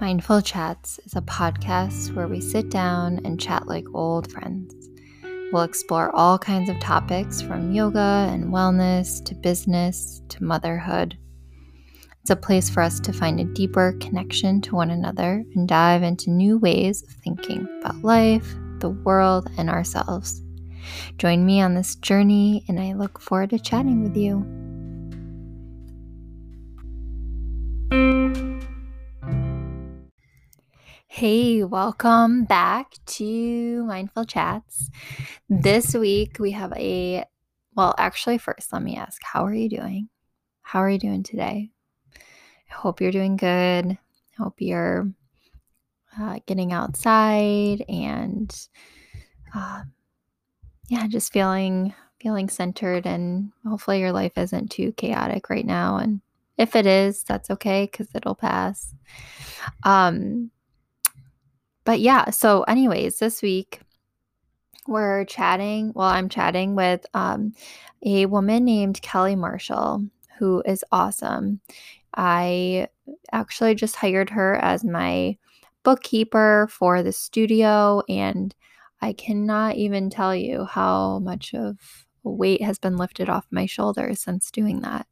Mindful Chats is a podcast where we sit down and chat like old friends. We'll explore all kinds of topics from yoga and wellness to business to motherhood. It's a place for us to find a deeper connection to one another and dive into new ways of thinking about life, the world, and ourselves. Join me on this journey, and I look forward to chatting with you. Hey, welcome back to Mindful Chats. This week we have a, well, actually, first, let me ask, how are you doing? How are you doing today? I hope you're doing good. Hope you're uh, getting outside and, uh, yeah, just feeling feeling centered and hopefully your life isn't too chaotic right now and if it is that's okay because it'll pass um but yeah, so anyways, this week we're chatting. Well, I'm chatting with um, a woman named Kelly Marshall, who is awesome. I actually just hired her as my bookkeeper for the studio, and I cannot even tell you how much of weight has been lifted off my shoulders since doing that.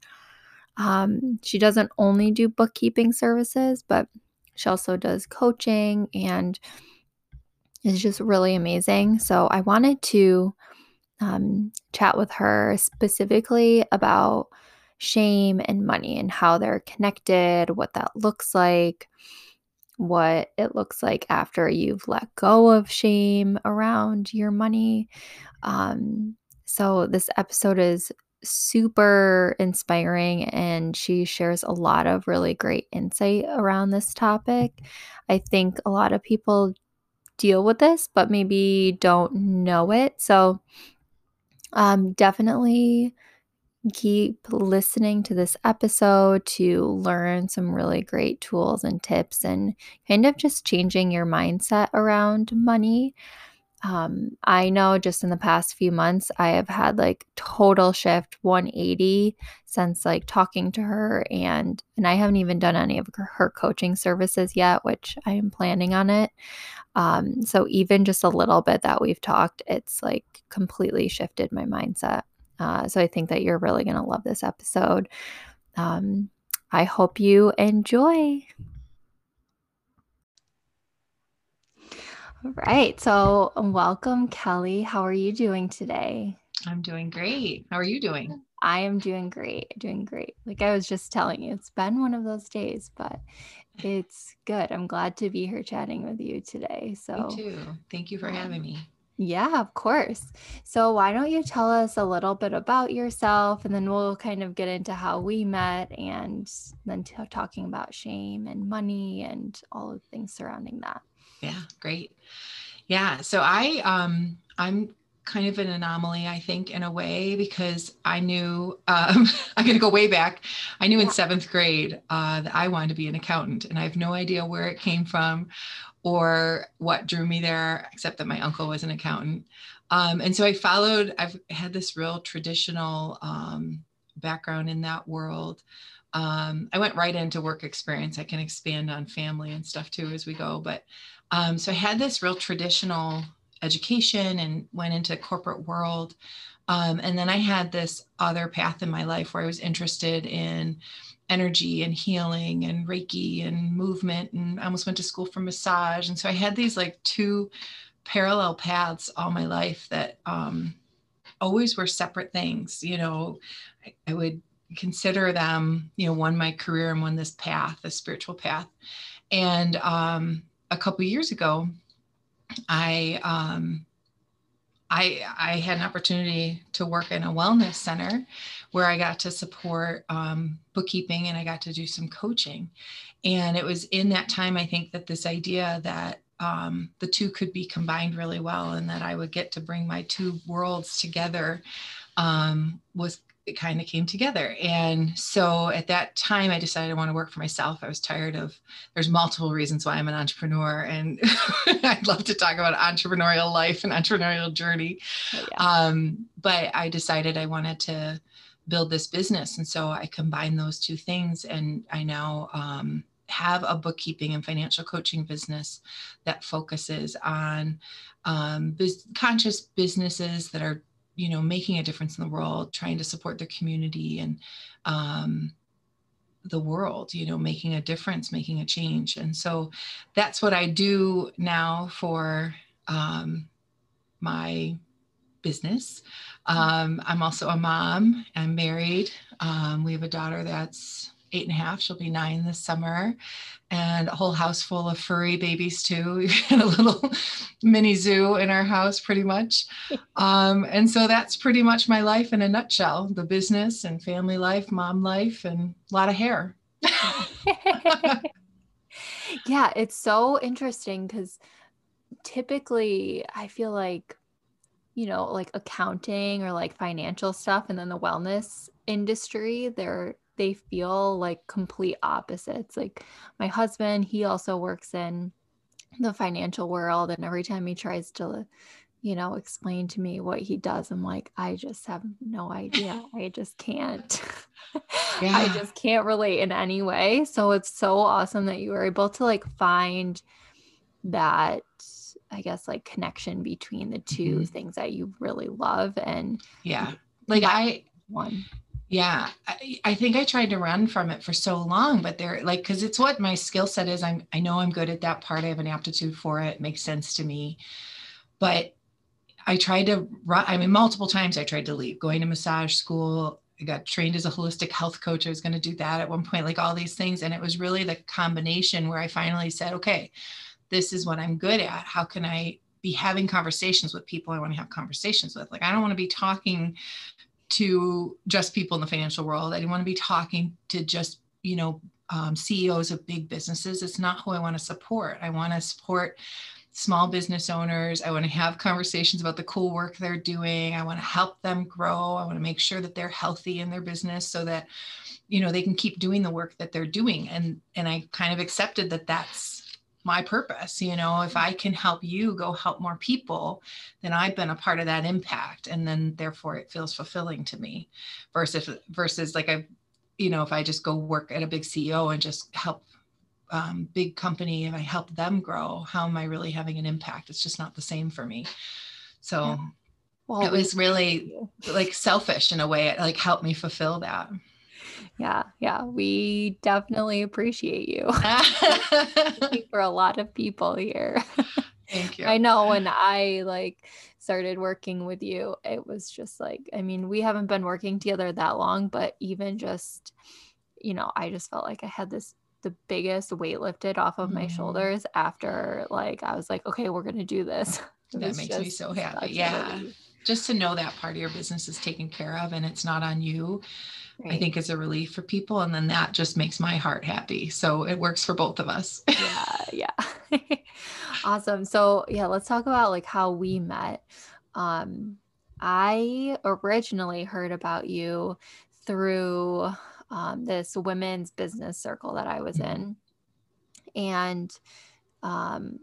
Um, she doesn't only do bookkeeping services, but she also does coaching and is just really amazing. So I wanted to um, chat with her specifically about shame and money and how they're connected, what that looks like, what it looks like after you've let go of shame around your money. Um, so this episode is super inspiring and she shares a lot of really great insight around this topic. I think a lot of people deal with this but maybe don't know it. So um definitely keep listening to this episode to learn some really great tools and tips and kind of just changing your mindset around money um, I know just in the past few months, I have had like total shift 180 since like talking to her and and I haven't even done any of her coaching services yet, which I am planning on it. Um, so even just a little bit that we've talked, it's like completely shifted my mindset. Uh, so I think that you're really gonna love this episode. Um, I hope you enjoy. All right. So, um, welcome, Kelly. How are you doing today? I'm doing great. How are you doing? I am doing great. Doing great. Like I was just telling you, it's been one of those days, but it's good. I'm glad to be here chatting with you today. So, me too. Thank you for having me. Yeah, of course. So, why don't you tell us a little bit about yourself and then we'll kind of get into how we met and then t- talking about shame and money and all of the things surrounding that. Yeah, great. Yeah, so I um I'm kind of an anomaly, I think, in a way, because I knew um, I'm going to go way back. I knew in seventh grade uh, that I wanted to be an accountant, and I have no idea where it came from or what drew me there, except that my uncle was an accountant. Um, and so I followed. I've had this real traditional um, background in that world. Um, I went right into work experience. I can expand on family and stuff too as we go, but um, so I had this real traditional education and went into corporate world. Um, and then I had this other path in my life where I was interested in energy and healing and Reiki and movement. And I almost went to school for massage. And so I had these like two parallel paths all my life that um, always were separate things. You know, I, I would consider them, you know, one my career and one this path, the spiritual path. And um, a couple years ago, I um, I I had an opportunity to work in a wellness center where I got to support um, bookkeeping and I got to do some coaching. And it was in that time I think that this idea that um, the two could be combined really well and that I would get to bring my two worlds together um, was it kind of came together. And so at that time, I decided I want to work for myself. I was tired of, there's multiple reasons why I'm an entrepreneur. And I'd love to talk about entrepreneurial life and entrepreneurial journey. Oh, yeah. um, but I decided I wanted to build this business. And so I combined those two things. And I now um, have a bookkeeping and financial coaching business that focuses on um, biz- conscious businesses that are you know making a difference in the world trying to support their community and um, the world you know making a difference making a change. And so that's what i do now for um, my business. Um, i'm also a mom. I'm married. Um, we have a daughter that's eight and a half. She'll be nine this summer, and a whole house full of furry babies too. We've got a little mini zoo in our house, pretty much. Um, and so that's pretty much my life in a nutshell: the business and family life, mom life, and a lot of hair. yeah, it's so interesting because typically I feel like you know, like accounting or like financial stuff and then the wellness industry, they're they feel like complete opposites. Like my husband, he also works in the financial world and every time he tries to you know explain to me what he does i'm like i just have no idea i just can't yeah. i just can't relate in any way so it's so awesome that you were able to like find that i guess like connection between the 2 mm-hmm. things that you really love and yeah like i one yeah, I, I, think I tried to run from it for so long, but they're like, because it's what my skill set is. I'm, I know I'm good at that part. I have an aptitude for it. it. Makes sense to me. But I tried to run. I mean, multiple times I tried to leave. Going to massage school, I got trained as a holistic health coach. I was going to do that at one point, like all these things. And it was really the combination where I finally said, okay, this is what I'm good at. How can I be having conversations with people I want to have conversations with? Like, I don't want to be talking to just people in the financial world. I didn't want to be talking to just, you know, um, CEOs of big businesses. It's not who I want to support. I want to support small business owners. I want to have conversations about the cool work they're doing. I want to help them grow. I want to make sure that they're healthy in their business so that, you know, they can keep doing the work that they're doing. And and I kind of accepted that that's my purpose you know if i can help you go help more people then i've been a part of that impact and then therefore it feels fulfilling to me versus versus like i you know if i just go work at a big ceo and just help um, big company and i help them grow how am i really having an impact? It's just not the same for me. So yeah. well, it was really like selfish in a way it like helped me fulfill that yeah, yeah, we definitely appreciate you for a lot of people here. Thank you. I know when I like started working with you, it was just like, I mean, we haven't been working together that long, but even just, you know, I just felt like I had this the biggest weight lifted off of my mm-hmm. shoulders after like I was like, okay, we're gonna do this. that makes me so happy. Yeah. Just to know that part of your business is taken care of and it's not on you right. I think is a relief for people. And then that just makes my heart happy. So it works for both of us. yeah. Yeah. awesome. So yeah, let's talk about like how we met. Um, I originally heard about you through um, this women's business circle that I was mm-hmm. in. And um,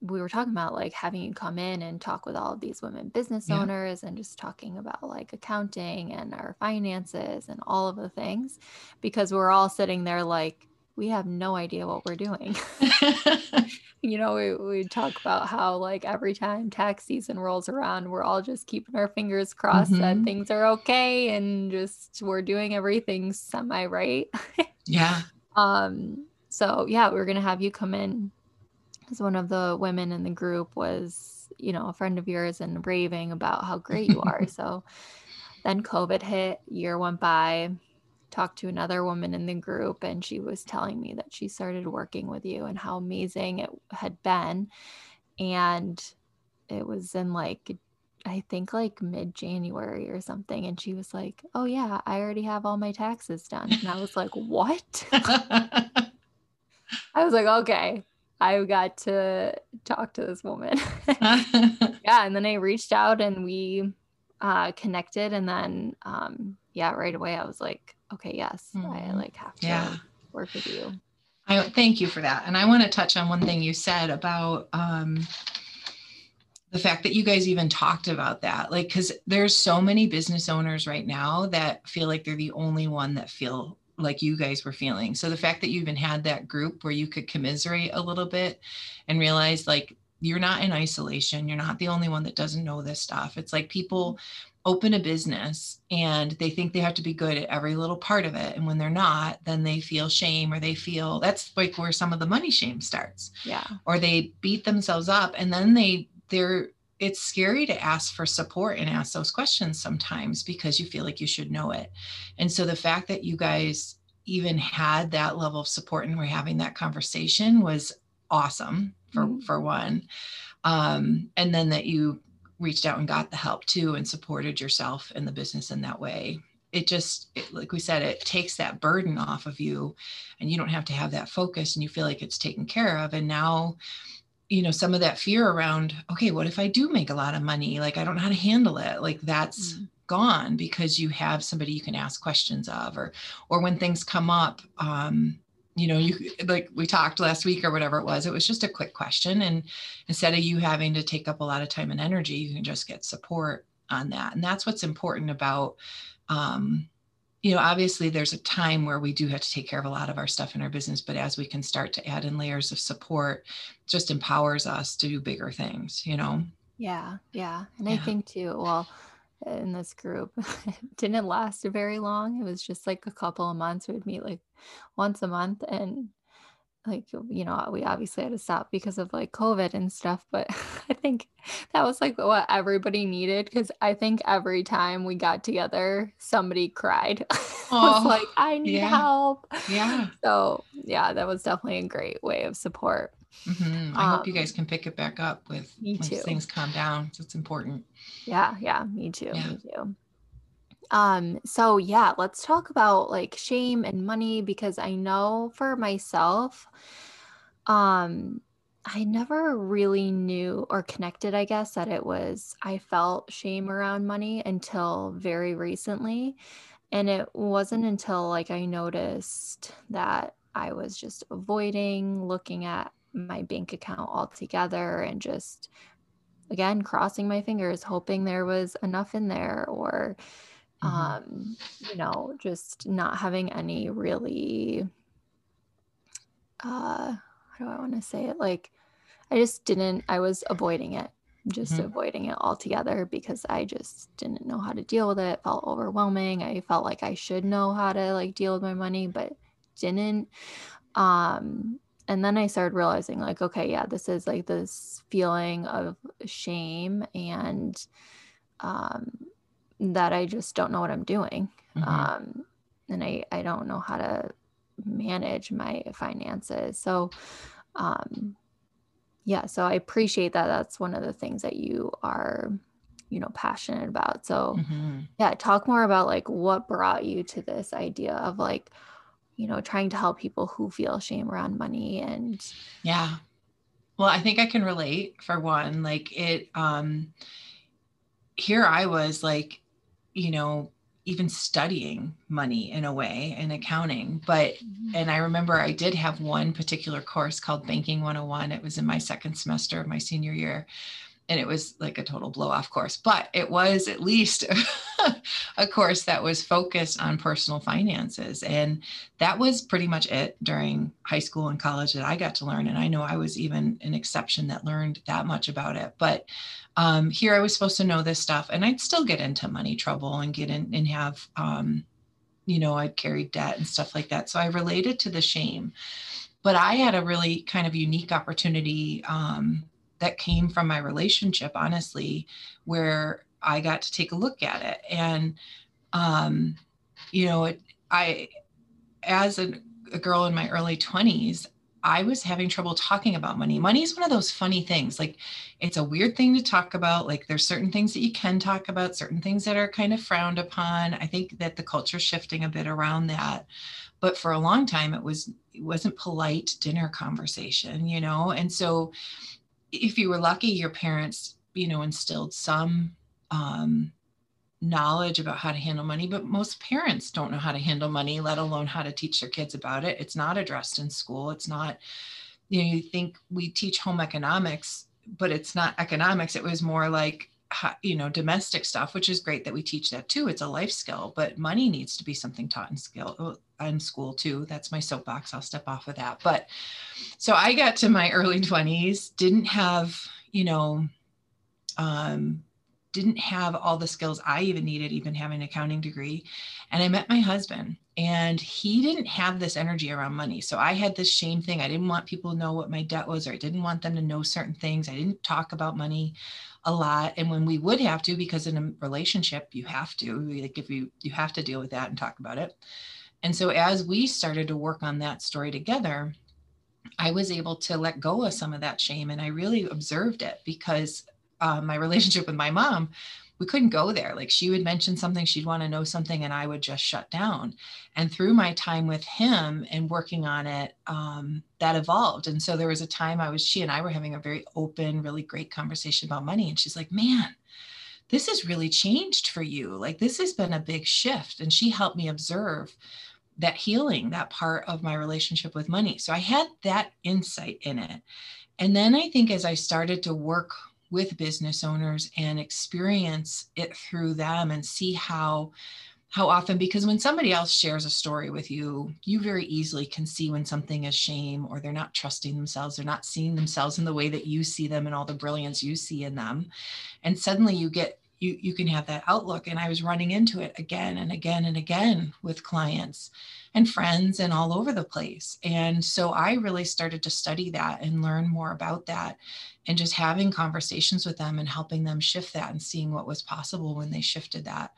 we were talking about like having you come in and talk with all of these women business yeah. owners and just talking about like accounting and our finances and all of the things because we're all sitting there like we have no idea what we're doing. you know, we, we talk about how like every time tax season rolls around, we're all just keeping our fingers crossed mm-hmm. that things are okay and just we're doing everything semi right. yeah. Um so yeah, we're gonna have you come in because one of the women in the group was, you know, a friend of yours and raving about how great you are. so then COVID hit, year went by, talked to another woman in the group, and she was telling me that she started working with you and how amazing it had been. And it was in like, I think like mid January or something. And she was like, Oh, yeah, I already have all my taxes done. And I was like, What? I was like, Okay, I got to talk to this woman. yeah, and then I reached out and we uh, connected, and then um, yeah, right away I was like, okay, yes, mm-hmm. I like have to yeah. work with you. I thank you for that, and I want to touch on one thing you said about um, the fact that you guys even talked about that, like, because there's so many business owners right now that feel like they're the only one that feel like you guys were feeling. So the fact that you even had that group where you could commiserate a little bit and realize like you're not in isolation. You're not the only one that doesn't know this stuff. It's like people open a business and they think they have to be good at every little part of it. And when they're not, then they feel shame or they feel that's like where some of the money shame starts. Yeah. Or they beat themselves up and then they they're it's scary to ask for support and ask those questions sometimes because you feel like you should know it. And so the fact that you guys even had that level of support and we're having that conversation was awesome for mm-hmm. for one um, and then that you reached out and got the help too and supported yourself and the business in that way it just it, like we said it takes that burden off of you and you don't have to have that focus and you feel like it's taken care of and now you know some of that fear around okay what if i do make a lot of money like i don't know how to handle it like that's mm gone because you have somebody you can ask questions of or or when things come up um you know, you like we talked last week or whatever it was, it was just a quick question. And instead of you having to take up a lot of time and energy, you can just get support on that. And that's what's important about, um, you know, obviously there's a time where we do have to take care of a lot of our stuff in our business, but as we can start to add in layers of support, just empowers us to do bigger things, you know? Yeah. Yeah. And yeah. I think too, well, in this group. it didn't last very long. It was just like a couple of months. We'd meet like once a month and like you know we obviously had to stop because of like covid and stuff but i think that was like what everybody needed because i think every time we got together somebody cried oh, was like i need yeah. help yeah so yeah that was definitely a great way of support Mm-hmm. I um, hope you guys can pick it back up with me too. things calm down. It's important. Yeah, yeah, me too. Yeah. Me too. Um, so yeah, let's talk about like shame and money because I know for myself, um, I never really knew or connected, I guess, that it was I felt shame around money until very recently. And it wasn't until like I noticed that I was just avoiding looking at my bank account altogether and just again crossing my fingers hoping there was enough in there or mm-hmm. um you know just not having any really uh how do i want to say it like i just didn't i was avoiding it just mm-hmm. avoiding it altogether because I just didn't know how to deal with it. it. Felt overwhelming. I felt like I should know how to like deal with my money, but didn't. Um, and then I started realizing, like, okay, yeah, this is like this feeling of shame and um, that I just don't know what I'm doing. Mm-hmm. Um, and I, I don't know how to manage my finances. So, um, yeah, so I appreciate that. That's one of the things that you are, you know, passionate about. So, mm-hmm. yeah, talk more about like what brought you to this idea of like, you know, trying to help people who feel shame around money and yeah. Well, I think I can relate for one. Like it um here I was like, you know, even studying money in a way and accounting. But, mm-hmm. and I remember I did have one particular course called Banking 101. It was in my second semester of my senior year and it was like a total blow off course, but it was at least a course that was focused on personal finances. And that was pretty much it during high school and college that I got to learn. And I know I was even an exception that learned that much about it. But um, here I was supposed to know this stuff, and I'd still get into money trouble and get in and have, um, you know, I'd carry debt and stuff like that. So I related to the shame. But I had a really kind of unique opportunity. Um, that came from my relationship, honestly, where I got to take a look at it. And, um, you know, it, I, as a, a girl in my early 20s, I was having trouble talking about money. Money is one of those funny things. Like it's a weird thing to talk about. Like there's certain things that you can talk about, certain things that are kind of frowned upon. I think that the culture's shifting a bit around that. But for a long time it was it wasn't polite dinner conversation, you know? And so if you were lucky, your parents, you know, instilled some um, knowledge about how to handle money, but most parents don't know how to handle money, let alone how to teach their kids about it. It's not addressed in school. It's not, you know, you think we teach home economics, but it's not economics. It was more like, you know, domestic stuff, which is great that we teach that too. It's a life skill, but money needs to be something taught in skill in school too. That's my soapbox. I'll step off of that. But so I got to my early 20s, didn't have, you know, um, didn't have all the skills I even needed, even having an accounting degree. And I met my husband, and he didn't have this energy around money. So I had this shame thing. I didn't want people to know what my debt was, or I didn't want them to know certain things. I didn't talk about money a lot. And when we would have to, because in a relationship, you have to, like if you you have to deal with that and talk about it. And so as we started to work on that story together, I was able to let go of some of that shame. And I really observed it because uh, my relationship with my mom, we couldn't go there. Like she would mention something, she'd want to know something, and I would just shut down. And through my time with him and working on it, um, that evolved. And so there was a time I was, she and I were having a very open, really great conversation about money. And she's like, man, this has really changed for you. Like this has been a big shift. And she helped me observe that healing, that part of my relationship with money. So I had that insight in it. And then I think as I started to work with business owners and experience it through them and see how how often because when somebody else shares a story with you you very easily can see when something is shame or they're not trusting themselves they're not seeing themselves in the way that you see them and all the brilliance you see in them and suddenly you get you you can have that outlook. And i was running into it again and again and again with clients and friends and all over the place. And so i really started to study that and learn more about that and just having conversations with them and helping them shift that and seeing what was possible when they shifted that.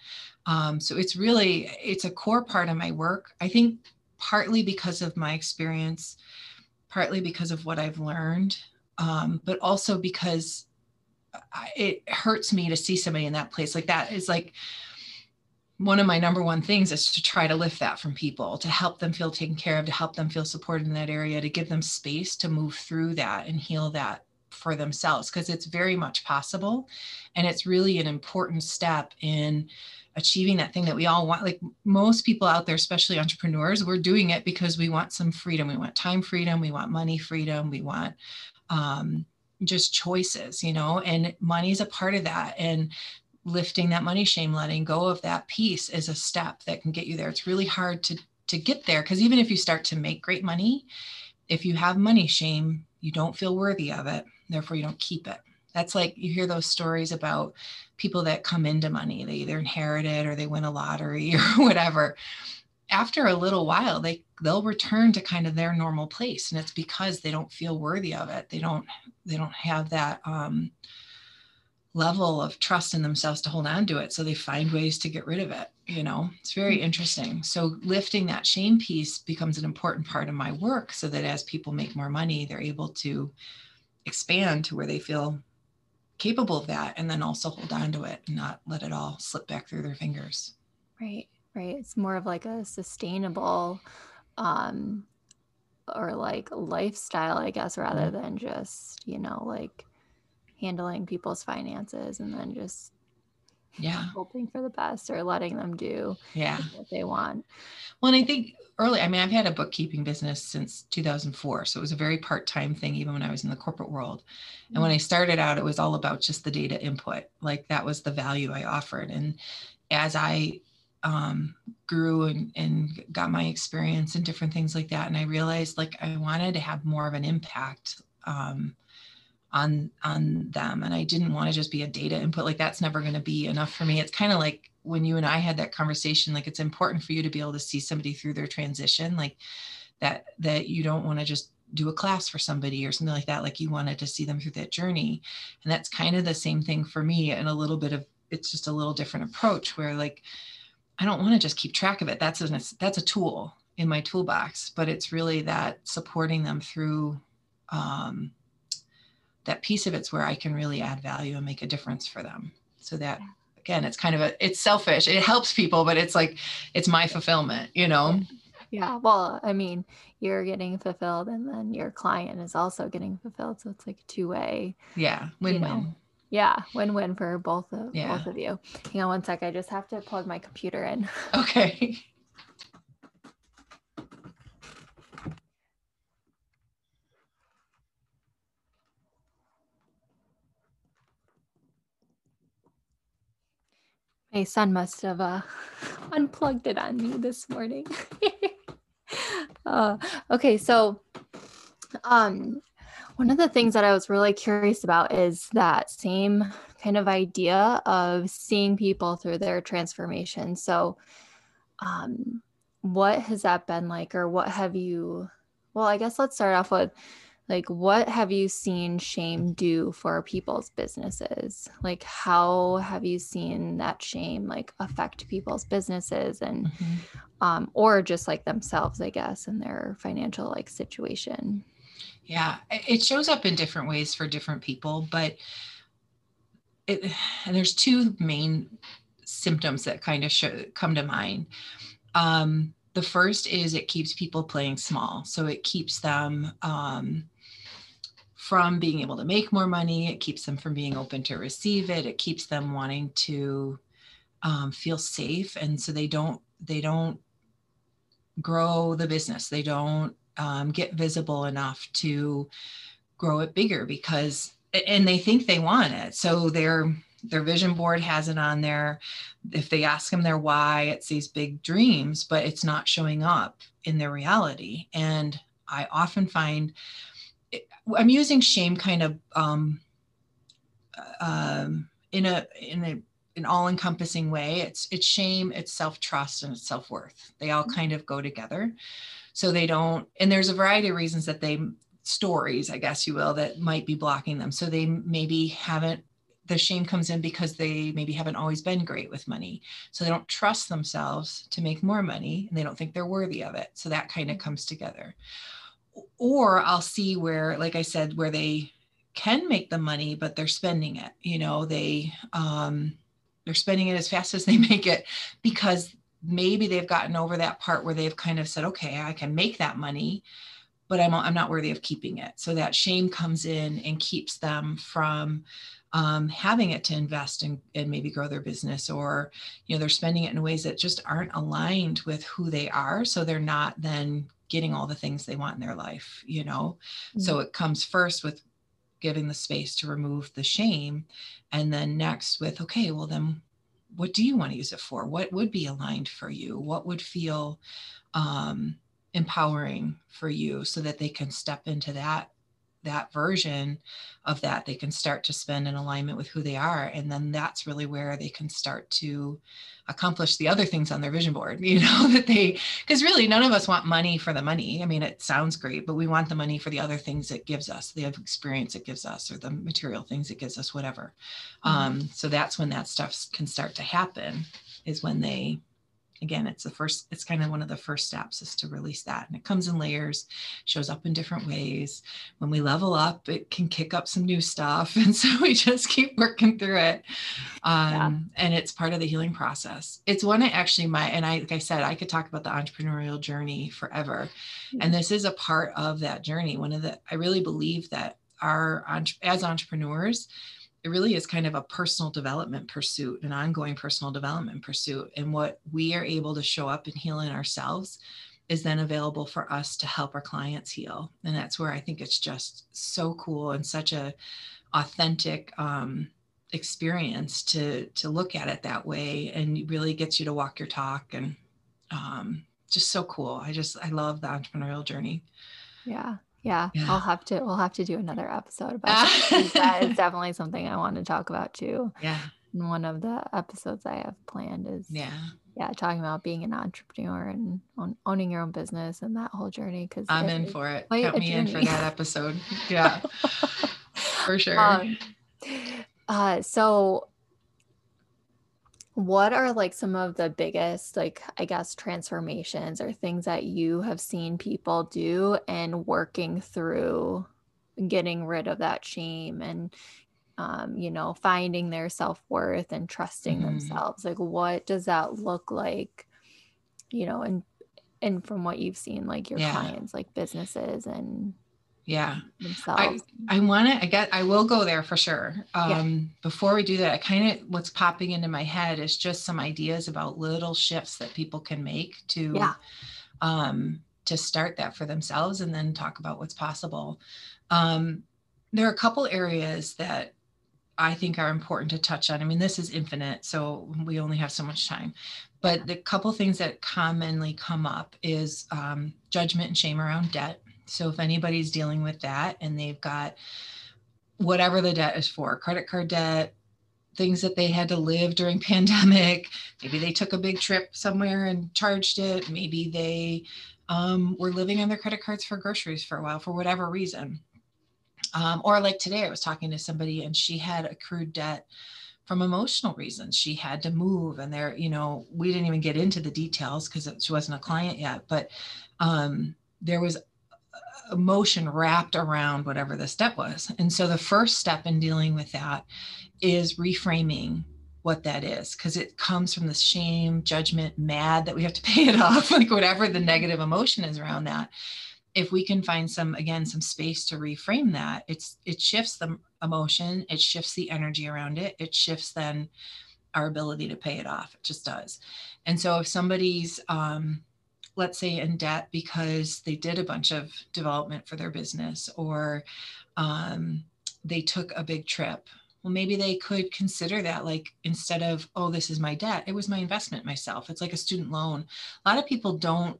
Um, so it's really it's a core part of my work. I think partly because of my experience partly because of what i've learned um, but also because it hurts me to see somebody in that place. Like that is like one of my number one things is to try to lift that from people to help them feel taken care of to help them feel supported in that area to give them space to move through that and heal that for themselves because it's very much possible. And it's really an important step in achieving that thing that we all want. Like most people out there especially entrepreneurs we're doing it because we want some freedom. We want time freedom. We want money freedom. We want um, just choices, you know, and money is a part of that. And lifting that money shame, letting go of that piece is a step that can get you there. It's really hard to to get there because even if you start to make great money, if you have money shame, you don't feel worthy of it. Therefore, you don't keep it. That's like you hear those stories about people that come into money. They either inherit it or they win a lottery or whatever after a little while they they'll return to kind of their normal place and it's because they don't feel worthy of it. They don't they don't have that um, level of trust in themselves to hold on to it so they find ways to get rid of it you know? It's very mm-hmm. interesting. So lifting that shame piece becomes an important part of my work so that as people make more money they're able to expand to where they feel capable of that and then also hold on to it and not let it all slip back through their fingers. Right right? It's more of like a sustainable um or like lifestyle i guess rather mm-hmm. than just you know like handling people's finances and then just yeah. hoping for the best or letting them do yeah. what they want. Well and i think early i mean i've had a bookkeeping business since 2004 so it was a very part-time thing even when i was in the corporate world. And when mm-hmm. i started out it was all about just the data input like that was the value i offered. And as i um, grew and, and got my experience and different things like that. And I realized like I wanted to have more of an impact um, on on them, and I didn't want to just be a data input. Like that's never going to be enough for me. It's kind of like when you and I had that conversation. Like it's important for you to be able to see somebody through their transition, like that that you don't want to just do a class for somebody or something like that like you wanted to see them through that journey and that's kind of the same thing for me and a little bit of it's just a little different approach where like I don't want to just keep track of it. That's a that's a tool in my toolbox, but it's really that supporting them through um, that piece of it's where I can really add value and make a difference for them. So that again, it's kind of a it's selfish. It helps people, but it's like it's my fulfillment, you know. Yeah. Well, I mean, you're getting fulfilled and then your client is also getting fulfilled. So it's like two way. Yeah. Win win. You know? Yeah, win-win for both of yeah. both of you. Hang on one sec. I just have to plug my computer in. Okay. My son must have uh, unplugged it on me this morning. uh, okay, so um, one of the things that I was really curious about is that same kind of idea of seeing people through their transformation. So, um, what has that been like, or what have you? Well, I guess let's start off with like what have you seen shame do for people's businesses like how have you seen that shame like affect people's businesses and mm-hmm. um or just like themselves i guess in their financial like situation yeah it shows up in different ways for different people but it and there's two main symptoms that kind of show, come to mind um the first is it keeps people playing small so it keeps them um, from being able to make more money. It keeps them from being open to receive it. It keeps them wanting to um, feel safe, and so they don't they don't grow the business. They don't um, get visible enough to grow it bigger because and they think they want it. So their their vision board has it on there. If they ask them their why, it's these big dreams, but it's not showing up in their reality. And I often find I'm using shame kind of um, um, in a in a an all-encompassing way. It's it's shame, it's self-trust, and it's self-worth. They all kind of go together. So they don't, and there's a variety of reasons that they stories, I guess you will, that might be blocking them. So they maybe haven't the shame comes in because they maybe haven't always been great with money. So they don't trust themselves to make more money and they don't think they're worthy of it. So that kind of comes together or I'll see where, like I said, where they can make the money, but they're spending it. You know, they um, they're spending it as fast as they make it because maybe they've gotten over that part where they've kind of said, okay, I can make that money, but I'm I'm not worthy of keeping it. So that shame comes in and keeps them from um, having it to invest and, and maybe grow their business or you know they're spending it in ways that just aren't aligned with who they are so they're not then getting all the things they want in their life, you know? Mm-hmm. So it comes first with giving the space to remove the shame. And then next with, okay, well, then what do you want to use it for? What would be aligned for you? What would feel um, empowering for you so that they can step into that that version of that they can start to spend in alignment with who they are and then that's really where they can start to accomplish the other things on their vision board you know that they because really none of us want money for the money i mean it sounds great but we want the money for the other things it gives us the experience it gives us or the material things it gives us whatever mm-hmm. um, so that's when that stuff can start to happen is when they again it's the first it's kind of one of the first steps is to release that and it comes in layers shows up in different ways. When we level up it can kick up some new stuff and so we just keep working through it. Um, yeah. and it's part of the healing process. It's one i actually my and i like i said i could talk about the entrepreneurial journey forever. Mm-hmm. and this is a part of that journey. One of the i really believe that our as entrepreneurs it really is kind of a personal development pursuit, an ongoing personal development pursuit. And what we are able to show up and heal in ourselves is then available for us to help our clients heal. And that's where I think it's just so cool and such a authentic um, experience to to look at it that way and really gets you to walk your talk and um, just so cool. I just I love the entrepreneurial journey. Yeah. Yeah, yeah, I'll have to. We'll have to do another episode about that. that is definitely something I want to talk about too. Yeah. And one of the episodes I have planned is yeah, yeah, talking about being an entrepreneur and owning your own business and that whole journey. Because I'm in for it. Count me journey. in for that episode. Yeah, for sure. Um, uh, so what are like some of the biggest like i guess transformations or things that you have seen people do and working through getting rid of that shame and um, you know finding their self-worth and trusting mm-hmm. themselves like what does that look like you know and and from what you've seen like your yeah. clients like businesses and yeah themselves. i i want to i get i will go there for sure um yeah. before we do that i kind of what's popping into my head is just some ideas about little shifts that people can make to yeah. um to start that for themselves and then talk about what's possible um there are a couple areas that I think are important to touch on. I mean, this is infinite, so we only have so much time. But the couple things that commonly come up is um, judgment and shame around debt. So if anybody's dealing with that and they've got whatever the debt is for, credit card debt, things that they had to live during pandemic, maybe they took a big trip somewhere and charged it, maybe they um, were living on their credit cards for groceries for a while for whatever reason. Um, or like today, I was talking to somebody and she had accrued debt from emotional reasons. She had to move, and there, you know, we didn't even get into the details because she wasn't a client yet, but um, there was emotion wrapped around whatever the step was. And so the first step in dealing with that is reframing what that is because it comes from the shame, judgment, mad that we have to pay it off, like whatever the negative emotion is around that. If we can find some again some space to reframe that, it's it shifts the emotion, it shifts the energy around it, it shifts then our ability to pay it off. It just does. And so if somebody's um, let's say in debt because they did a bunch of development for their business or um, they took a big trip. Well maybe they could consider that like instead of oh this is my debt it was my investment myself. It's like a student loan. A lot of people don't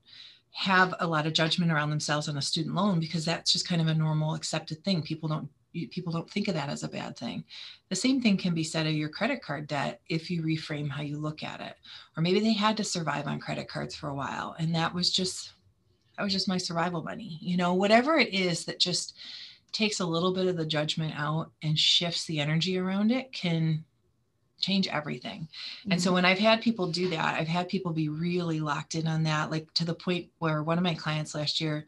have a lot of judgment around themselves on a student loan because that's just kind of a normal accepted thing. People don't people don't think of that as a bad thing. The same thing can be said of your credit card debt if you reframe how you look at it. Or maybe they had to survive on credit cards for a while and that was just that was just my survival money. You know, whatever it is that just takes a little bit of the judgment out and shifts the energy around it can change everything. Mm-hmm. And so mm-hmm. when I've had people do that, I've had people be really locked in on that like to the point where one of my clients last year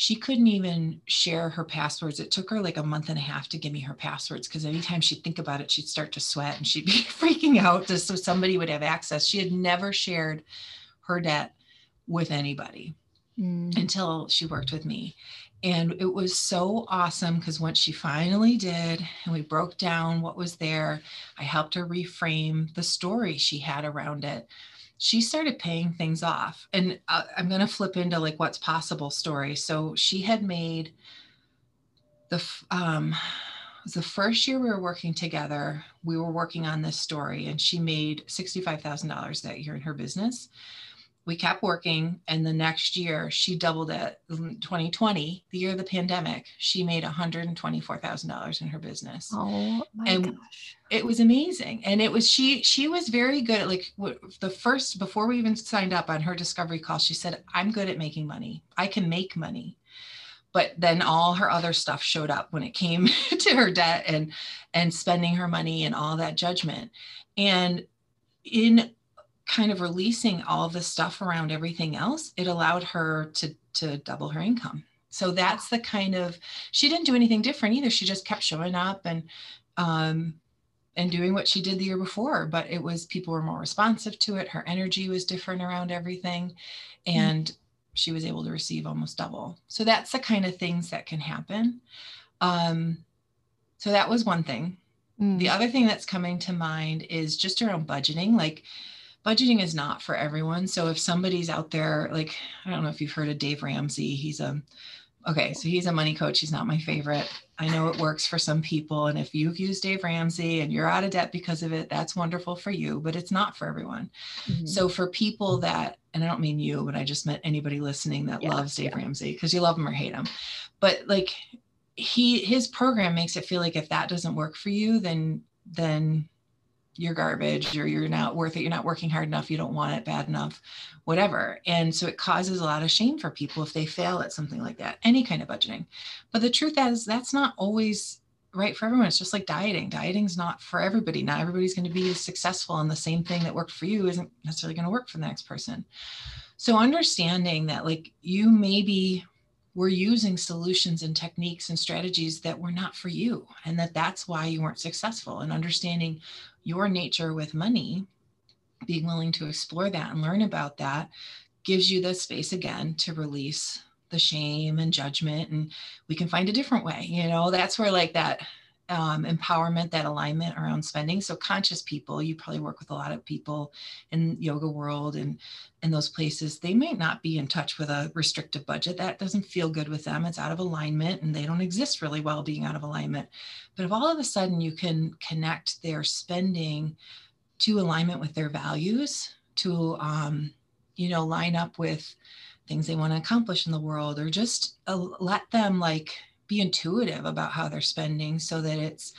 she couldn't even share her passwords. It took her like a month and a half to give me her passwords because anytime she'd think about it, she'd start to sweat and she'd be freaking out just so somebody would have access. She had never shared her debt with anybody mm. until she worked with me. And it was so awesome because once she finally did, and we broke down what was there, I helped her reframe the story she had around it she started paying things off and uh, i'm going to flip into like what's possible story. So she had made the um the first year we were working together we were working on this story and she made $65000 that year in her business we kept working and the next year she doubled it. 2020 the year of the pandemic she made $124000 in her business. Oh my and gosh. it was amazing. And it was she she was very good at like the first before we even signed up on her discovery call she said i'm good at making money. I can make money. But then all her other stuff showed up when it came to her debt and and spending her money and all that judgment. And in kind of releasing all the stuff around everything else, it allowed her to to double her income. So that's the kind of she didn't do anything different either. She just kept showing up and um and doing what she did the year before, but it was people were more responsive to it. Her energy was different around everything and mm-hmm. she was able to receive almost double. So that's the kind of things that can happen. Um so that was one thing. Mm. The other thing that's coming to mind is just around budgeting like budgeting is not for everyone. So if somebody's out there, like, I don't know if you've heard of Dave Ramsey, he's a, okay, so he's a money coach. He's not my favorite. I know it works for some people. And if you've used Dave Ramsey and you're out of debt because of it, that's wonderful for you, but it's not for everyone. Mm-hmm. So for people that, and I don't mean you, but I just meant anybody listening that yeah, loves Dave yeah. Ramsey because you love him or hate him. But like he, his program makes it feel like if that doesn't work for you, then, then you're garbage or you're not worth it you're not working hard enough you don't want it bad enough whatever. And so it causes a lot of shame for people if they fail at something like that any kind of budgeting. But the truth is that's not always right for everyone. It's just like dieting. Dieting's not for everybody. Not everybody's going to be as successful and the same thing that worked for you isn't necessarily going to work for the next person. So understanding that like you maybe were using solutions and techniques and strategies that were not for you and that that's why you weren't successful and understanding your nature with money, being willing to explore that and learn about that gives you the space again to release the shame and judgment and we can find a different way you know? That's where like that um, empowerment, that alignment around spending. So conscious people, you probably work with a lot of people in yoga world and in those places, they might not be in touch with a restrictive budget. That doesn't feel good with them. It's out of alignment and they don't exist really well being out of alignment. But if all of a sudden you can connect their spending to alignment with their values, to um, you know, line up with things they want to accomplish in the world, or just uh, let them like be intuitive about how they're spending so that it's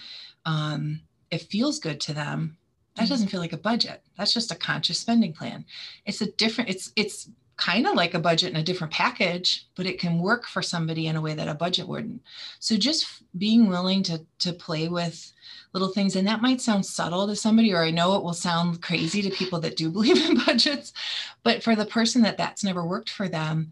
um, it feels good to them. That mm-hmm. doesn't feel like a budget. That's just a conscious spending plan. It's a different it's it's kind of like a budget in a different package but it can work for somebody in a way that a budget wouldn't. So just being willing to to play with little things and that might sound subtle to somebody or i know it will sound crazy to people that do believe in budgets but for the person that that's never worked for them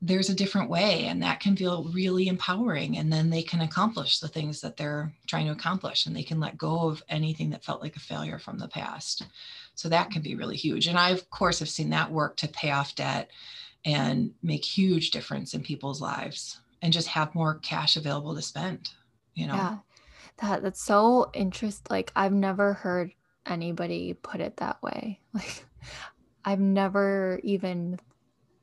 there's a different way and that can feel really empowering and then they can accomplish the things that they're trying to accomplish and they can let go of anything that felt like a failure from the past. So that can be really huge and i of course have seen that work to pay off debt and make huge difference in people's lives and just have more cash available to spend you know? Yeah. That that's so interesting like i've never heard anybody put it that way. Like i've never even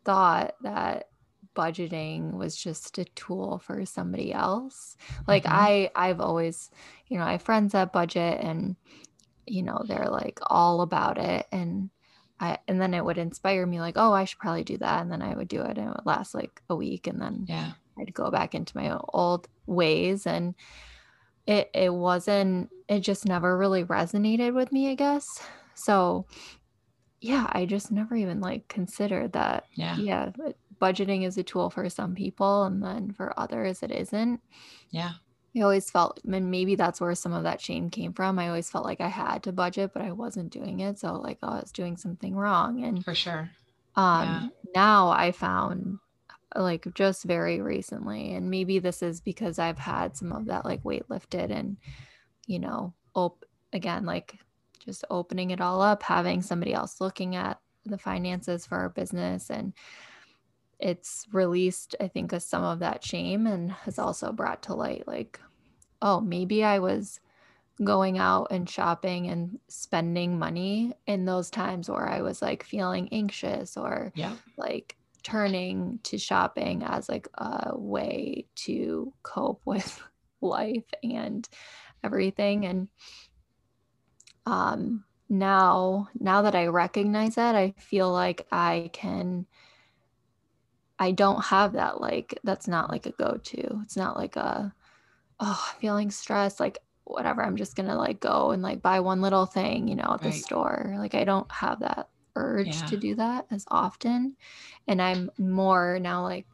thought that budgeting was just a tool for somebody else. Like mm-hmm. I I've always, you know, I have friends that budget and you know, they're like all about it and I and then it would inspire me like, oh, I should probably do that and then I would do it and it would last like a week and then yeah. I'd go back into my old ways and it it wasn't it just never really resonated with me, I guess. So yeah, I just never even like considered that. Yeah. Yeah budgeting is a tool for some people and then for others it isn't. Yeah. I always felt, and maybe that's where some of that shame came from. I always felt like I had to budget, but I wasn't doing it. So, like, oh, I was doing something wrong. And for sure. Um, yeah. Now I found, like, just very recently, and maybe this is because I've had some of that, like, weight lifted and, you know, op- again, like, just opening it all up, having somebody else looking at the finances for our business and it's released i think some of that shame and has also brought to light like oh maybe i was going out and shopping and spending money in those times where i was like feeling anxious or yeah. like turning to shopping as like a way to cope with life and everything and um now now that i recognize that i feel like i can I don't have that like that's not like a go-to. It's not like a oh, feeling stressed like whatever, I'm just going to like go and like buy one little thing, you know, at the store. Like I don't have that urge yeah. to do that as often. And I'm more now like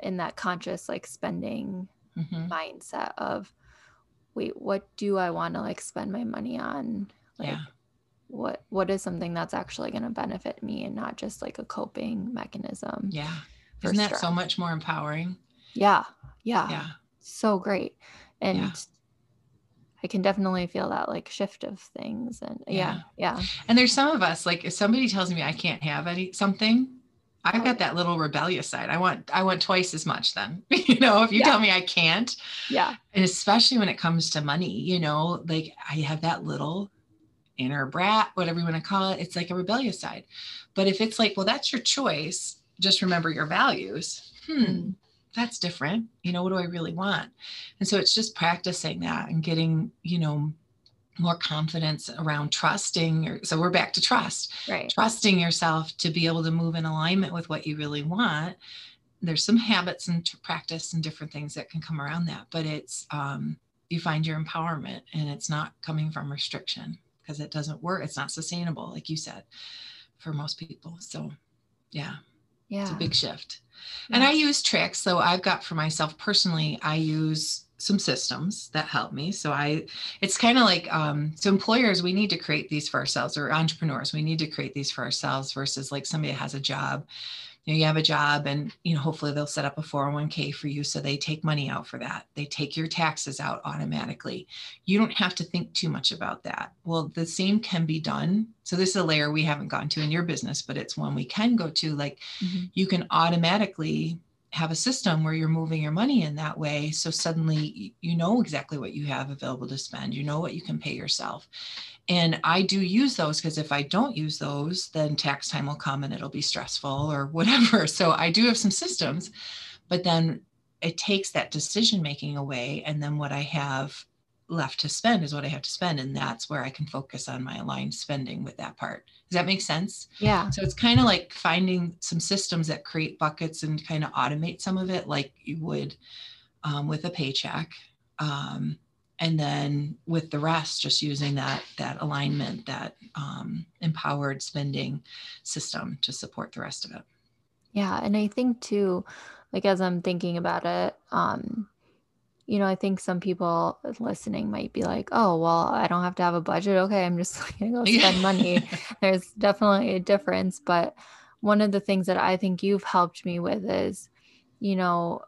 in that conscious like spending mm-hmm. mindset of wait, what do I want to like spend my money on? Like yeah. what what is something that's actually going to benefit me and not just like a coping mechanism. Yeah. Isn't that so much more empowering? Yeah. Yeah. Yeah. So great. And yeah. I can definitely feel that like shift of things. And yeah. yeah. Yeah. And there's some of us, like if somebody tells me I can't have any something, I've got that little rebellious side. I want I want twice as much then. you know, if you yeah. tell me I can't. Yeah. And especially when it comes to money, you know, like I have that little inner brat, whatever you want to call it. It's like a rebellious side. But if it's like, well, that's your choice just remember your values. Hmm, that's different. You know, what do I really want? And so it's just practicing that and getting, you know, more confidence around trusting. so we're back to trust. Right. Trusting yourself to be able to move in alignment with what you really want. There's some habits and practice and different things that can come around that, but it's um, you find your empowerment and it's not coming from restriction because it doesn't work. It's not sustainable, like you said, for most people. So, yeah yeah it's a big shift. Yeah. and i use tricks so i've got for myself personally i use some systems that help me. So i it's kind of like um, so employers we need to create these for ourselves or entrepreneurs we need to create these for ourselves versus like somebody that has a job you know you have a job and you know hopefully they'll set up a 401k for you so they take money out for that. They take your taxes out automatically. You don't have to think too much about that. Well the same can be done. So this is a layer we haven't gone to in your business but it's one we can go to. Like mm-hmm. you can automatically have a system where you're moving your money in that way. So suddenly you know exactly what you have available to spend. You know what you can pay yourself and i do use those because if i don't use those then tax time will come and it'll be stressful or whatever so i do have some systems but then it takes that decision making away and then what i have left to spend is what I have to spend. And that's where I can focus on my aligned spending with that part. Does that make sense? Yeah. So it's kind of like finding some systems that create buckets and kind of automate some of it, like you would um, with a paycheck. Um, and then with the rest, just using that that alignment, that um, empowered spending system to support the rest of it. Yeah, and I think too, like as I'm thinking about it, um, you know, I think some people listening might be like, oh, well, I don't have to have a budget. Okay, I'm just going to go spend money. There's definitely a difference. But one of the things that I think you've helped me with is, you know,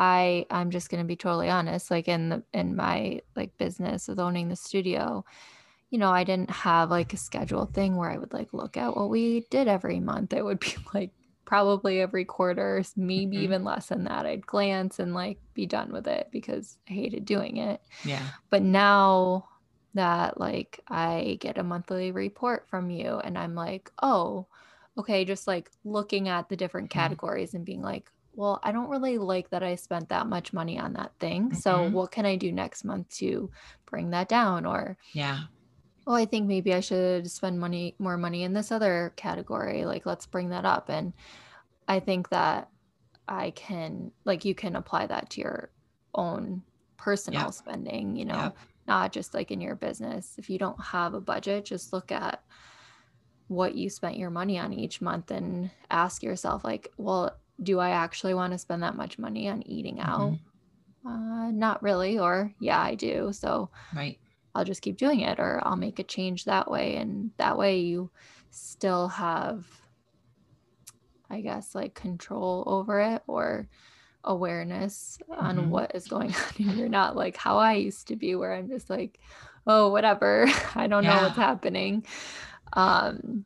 I I'm just going to be totally honest like in the in my like business of owning the studio you know I didn't have like a scheduled thing where I would like look at what we did every month it would be like probably every quarter, maybe mm-hmm. even less than that. I'd glance and like be done with it because I hated doing it. Yeah. But now that like I get a monthly report from you and I'm like, oh, okay, just like looking at the different mm-hmm. categories and being like, well, I don't really like that I spent that much money on that thing. Mm-hmm. So what can I do next month to bring that down? Or yeah. Oh, I think maybe I should spend money more money in this other category. Like let's bring that up. And I think that I can like you can apply that to your own personal yeah. spending, you know, yeah. not just like in your business. If you don't have a budget, just look at what you spent your money on each month and ask yourself like, well, do I actually want to spend that much money on eating out? Mm-hmm. Uh, not really, or yeah, I do. So right I'll just keep doing it or I'll make a change that way. And that way you still have, I guess, like control over it or awareness on mm-hmm. what is going on. And you're not like how I used to be, where I'm just like, oh, whatever. I don't yeah. know what's happening. Um,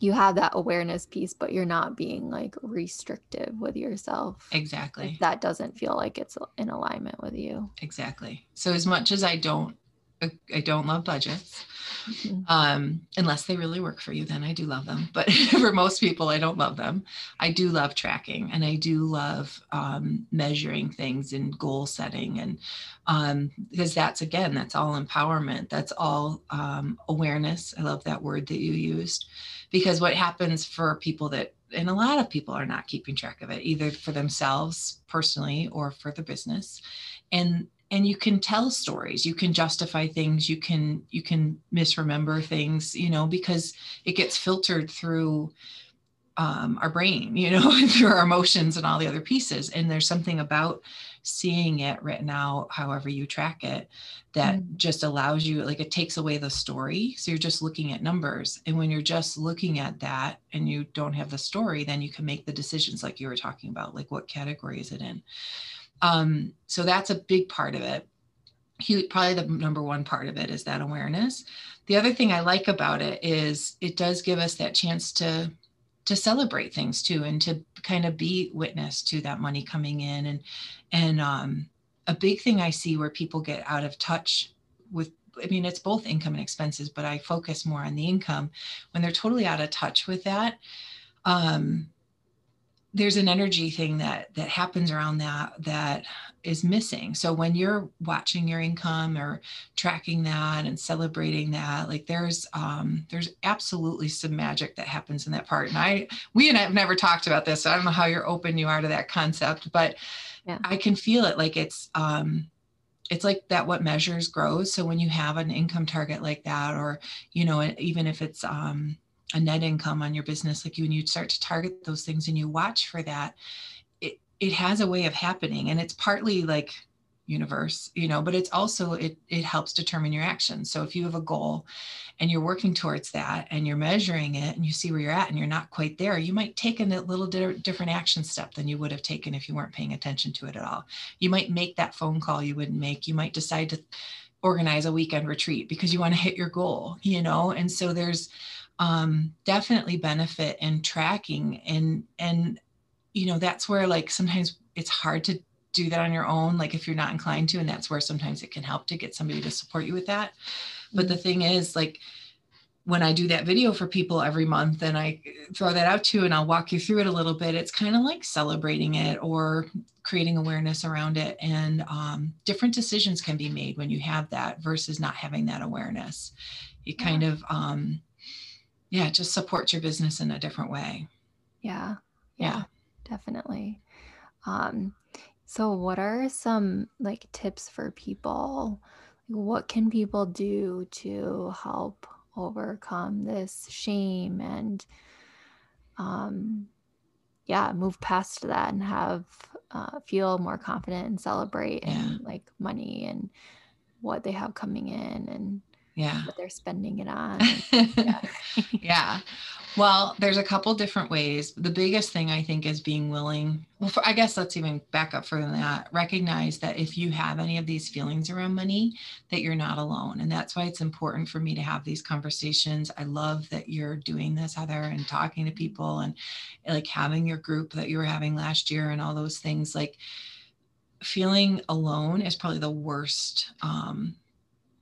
you have that awareness piece, but you're not being like restrictive with yourself. Exactly. that doesn't feel like it's in alignment with you. Exactly. So, as much as I don't I don't love budgets mm-hmm. um, unless they really work for you. Then I do love them. But for most people, I don't love them. I do love tracking and I do love um, measuring things and goal setting. And um, because that's again, that's all empowerment, that's all um, awareness. I love that word that you used because what happens for people that and a lot of people are not keeping track of it either for themselves personally or for the business and and you can tell stories you can justify things you can you can misremember things you know because it gets filtered through um, our brain you know through our emotions and all the other pieces. And there's something about seeing it written out however you track it that mm. just allows you like it takes away the story. So you're just looking at numbers. And when you're just looking at that and you don't have the story then you can make the decisions like you were talking about like what category is it in um, so that's a big part of it. Probably the number one part of it is that awareness. The other thing I like about it is it does give us that chance to to celebrate things too and to kind of be witness to that money coming in and and um, a big thing I see where people get out of touch with I mean, it's both income and expenses, but I focus more on the income when they're totally out of touch with that. Um, there's an energy thing that that happens around that that is missing. So when you're watching your income or tracking that and celebrating that like there's um there's absolutely some magic that happens in that part. And i we and i've never talked about this so i don't know how you're open you are to that concept but yeah. i can feel it. Like it's um it's like that what measures grows. So when you have an income target like that or you know even if it's um a net income on your business like when you start to target those things and you watch for that it it has a way of happening. And it's partly like universe you know but it's also it it helps determine your actions. So if you have a goal and you're working towards that and you're measuring it and you see where you're at and you're not quite there you might take a little di- different action step than you would have taken if you weren't paying attention to it at all. You might make that phone call you wouldn't make. You might decide to organize a weekend retreat because you want to hit your goal you know? And so there's um, definitely benefit in tracking and and you know, that's where like sometimes it's hard to do that on your own, like if you're not inclined to, and that's where sometimes it can help to get somebody to support you with that. But the mm-hmm. thing is, like, when I do that video for people every month and I throw that out to you and I'll walk you through it a little bit, it's kind of like celebrating it or creating awareness around it. And um, different decisions can be made when you have that versus not having that awareness. It kind of, um, yeah, just supports your business in a different way. Yeah. Yeah, yeah. definitely. Um, so, what are some like tips for people? What can people do to help overcome this shame and um, yeah move past that and have uh, feel more confident and celebrate yeah. and like money and what they have coming in and yeah. what they're spending it on. Yeah. yeah. Well there's a couple different ways. The biggest thing i think is being willing well for, i guess let's even back up further than that. Recognize that if you have any of these feelings around money that you're not alone. And that's why it's important for me to have these conversations. I love that you're doing this heather and talking to people and like having your group that you were having last year and all those things. Like feeling alone is probably the worst um,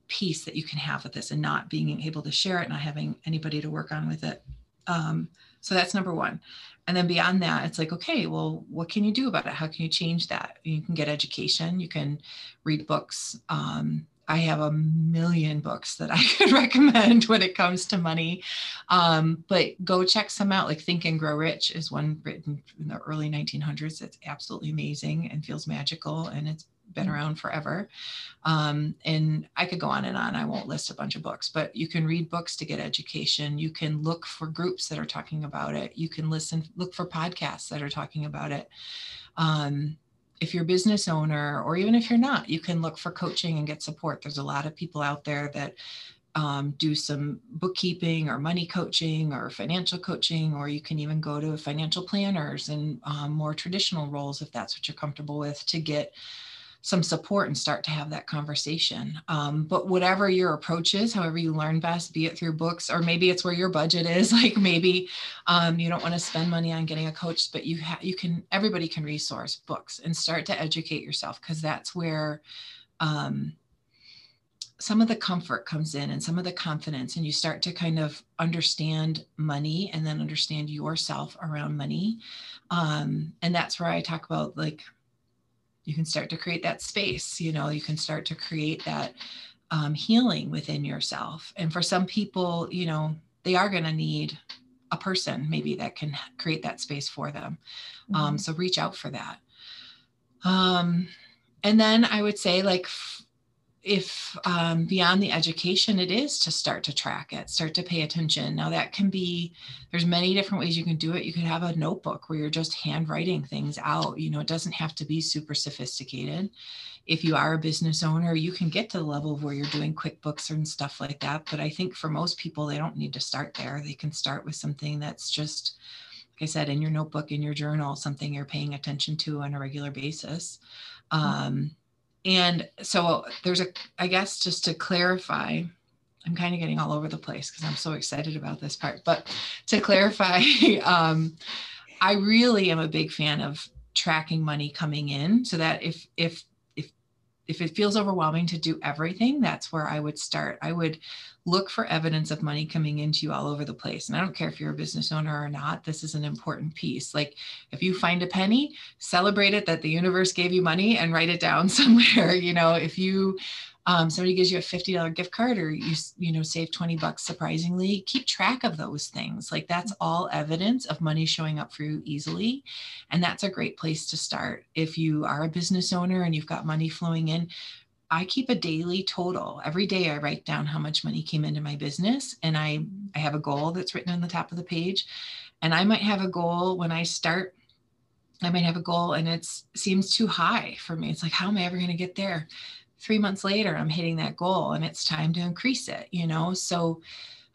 piece that you can have with this and not being able to share it, not having anybody to work on with it. Um, so that's number one. And then beyond that, it's like, okay, well, what can you do about it? How can you change that? You can get education, you can read books. Um, I have a million books that I could recommend when it comes to money. Um, but go check some out. Like Think and Grow Rich is one written in the early 1900s. It's absolutely amazing and feels magical. And it's been around forever. Um, and I could go on and on. I won't list a bunch of books, but you can read books to get education. You can look for groups that are talking about it. You can listen, look for podcasts that are talking about it. Um, if you're a business owner, or even if you're not, you can look for coaching and get support. There's a lot of people out there that um, do some bookkeeping or money coaching or financial coaching, or you can even go to financial planners and um, more traditional roles if that's what you're comfortable with to get some support and start to have that conversation. Um, but whatever your approach is, however you learn best, be it through books or maybe it's where your budget is. Like maybe um, you don't want to spend money on getting a coach, but you have you can everybody can resource books and start to educate yourself because that's where um, some of the comfort comes in and some of the confidence and you start to kind of understand money and then understand yourself around money um, and that's where i talk about like you can start to create that space you know you can start to create that um, healing within yourself. And for some people you know they are going to need a person maybe that can create that space for them. Um, mm-hmm. um, so reach out for that. Um, and then i would say like if um, beyond the education it is to start to track it start to pay attention. Now that can be there's many different ways you can do it. You could have a notebook where you're just handwriting things out. You know it doesn't have to be super sophisticated. If you are a business owner you can get to the level of where you're doing quickbooks and stuff like that but i think for most people they don't need to start there. They can start with something that's just like i said in your notebook in your journal something you're paying attention to on a regular basis. Mm-hmm. And so there's a, I guess, just to clarify, I'm kind of getting all over the place because I'm so excited about this part. But to clarify, um, I really am a big fan of tracking money coming in so that if if if it feels overwhelming to do everything, that's where I would start. I would look for evidence of money coming into you all over the place. And I don't care if you're a business owner or not, this is an important piece. Like if you find a penny, celebrate it that the universe gave you money and write it down somewhere. You know, if you um, somebody gives you a $50 gift card or you you know save 20 bucks surprisingly keep track of those things like that's all evidence of money showing up for you easily and that's a great place to start if you are a business owner and you've got money flowing in I keep a daily total. Every day I write down how much money came into my business and I I have a goal that's written on the top of the page. And I might have a goal when I start I might have a goal and it seems too high for me. It's like how am I ever going to get there? Three months later i'm hitting that goal and it's time to increase it you know? So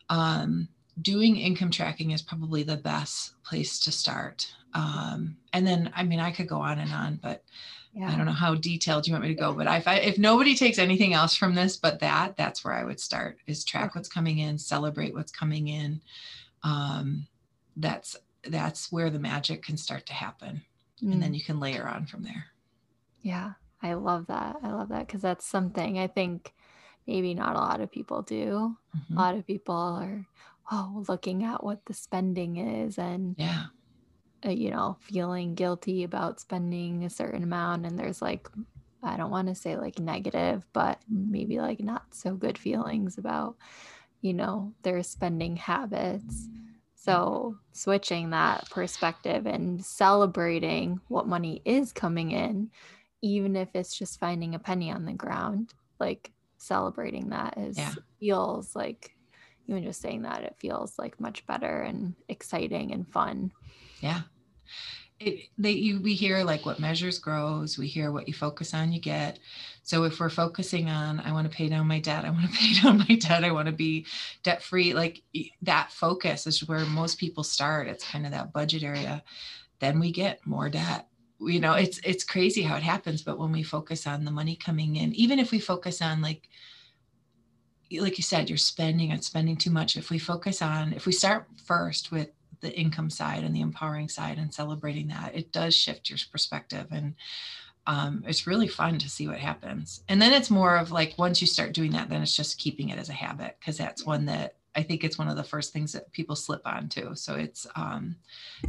um, doing income tracking is probably the best place to start. Um, and then i mean i could go on and on but yeah. i don't know how detailed you want me to go but if I, if nobody takes anything else from this but that that's where i would start is track what's coming in celebrate what's coming in. Um, that's that's where the magic can start to happen. Mm. and then mm. you can layer on from there. Yeah i love that i love that because that's something i think maybe not a lot of people do. Mm-hmm. a lot of people are oh looking at what the spending is and yeah. uh, you know feeling guilty about spending a certain amount and there's like i don't want to say like negative but maybe like not so good feelings about you know their spending habits. So switching that perspective and celebrating what money is coming in even if it's just finding a penny on the ground like celebrating that is yeah. feels like even just saying that it feels like much better and exciting and fun. Yeah. It, they you we hear like what measures grows we hear what you focus on you get. So if we're focusing on i want to pay down my debt i want to pay down my debt i want to be debt free like that focus is where most people start. It's kind of that budget area. Then we get more debt you know it's it's crazy how it happens but when we focus on the money coming in even if we focus on like like you said you're spending and spending too much if we focus on if we start first with the income side and the empowering side and celebrating that it does shift your perspective and um, it's really fun to see what happens. And then it's more of like once you start doing that then it's just keeping it as a habit because that's one that i think it's one of the first things that people slip onto so it's um,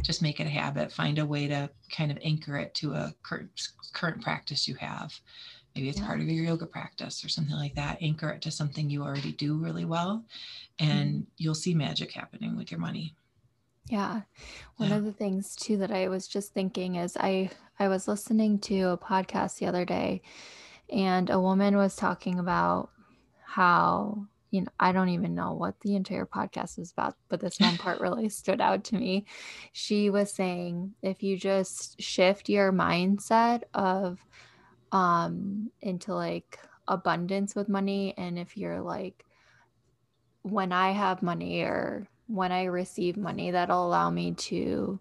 just make it a habit find a way to kind of anchor it to a current current practice you have maybe it's yeah. part of your yoga practice or something like that anchor it to something you already do really well and mm-hmm. you'll see magic happening with your money yeah. One yeah. of the things too that I was just thinking is I I was listening to a podcast the other day and a woman was talking about how you know, I don't even know what the entire podcast is about, but this one part really stood out to me. She was saying if you just shift your mindset of um into like abundance with money and if you're like when I have money or when I receive money, that'll allow me to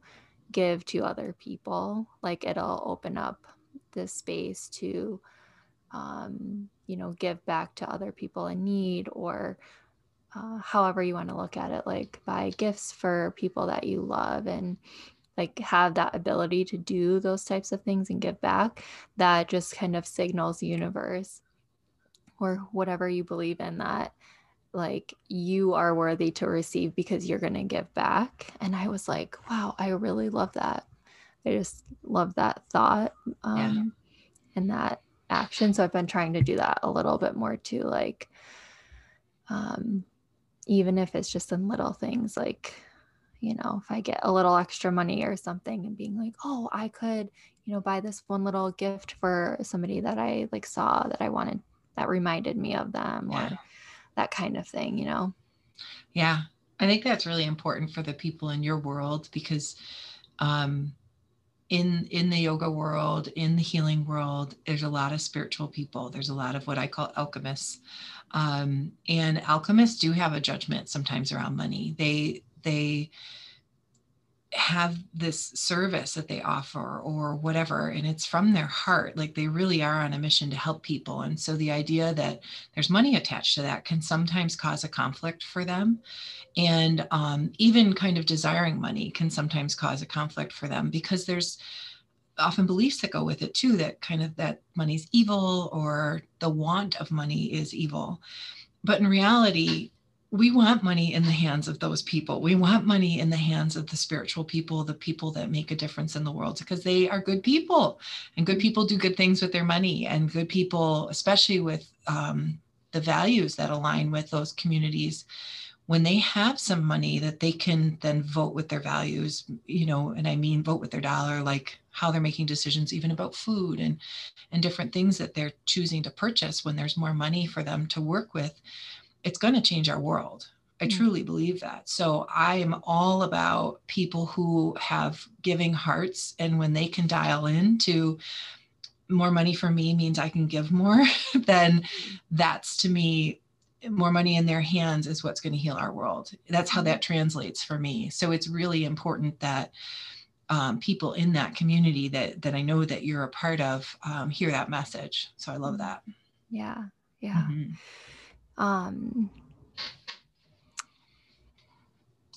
give to other people. Like it'll open up the space to, um, you know, give back to other people in need or uh, however you want to look at it, like buy gifts for people that you love and like have that ability to do those types of things and give back. That just kind of signals the universe or whatever you believe in that like you are worthy to receive because you're going to give back and i was like wow i really love that i just love that thought um, yeah. and that action so i've been trying to do that a little bit more too like um, even if it's just in little things like you know if i get a little extra money or something and being like oh i could you know buy this one little gift for somebody that i like saw that i wanted that reminded me of them yeah. or that kind of thing, you know? Yeah. I think that's really important for the people in your world because um, in in the yoga world, in the healing world, there's a lot of spiritual people. There's a lot of what I call alchemists, um, and alchemists do have a judgment sometimes around money. They they have this service that they offer or whatever and it's from their heart like they really are on a mission to help people and so the idea that there's money attached to that can sometimes cause a conflict for them and um, even kind of desiring money can sometimes cause a conflict for them because there's often beliefs that go with it too that kind of that money's evil or the want of money is evil. But in reality we want money in the hands of those people. We want money in the hands of the spiritual people, the people that make a difference in the world, because they are good people and good people do good things with their money. And good people, especially with um, the values that align with those communities, when they have some money that they can then vote with their values, you know, and I mean vote with their dollar, like how they're making decisions even about food and and different things that they're choosing to purchase when there's more money for them to work with it's going to change our world. I mm-hmm. truly believe that. So I am all about people who have giving hearts. And when they can dial in to more money for me means I can give more, then that's to me more money in their hands is what's going to heal our world. That's how that mm-hmm. translates for me. So it's really important that um, people in that community that that I know that you're a part of um, hear that message. So I love that. Yeah, yeah. Mm-hmm um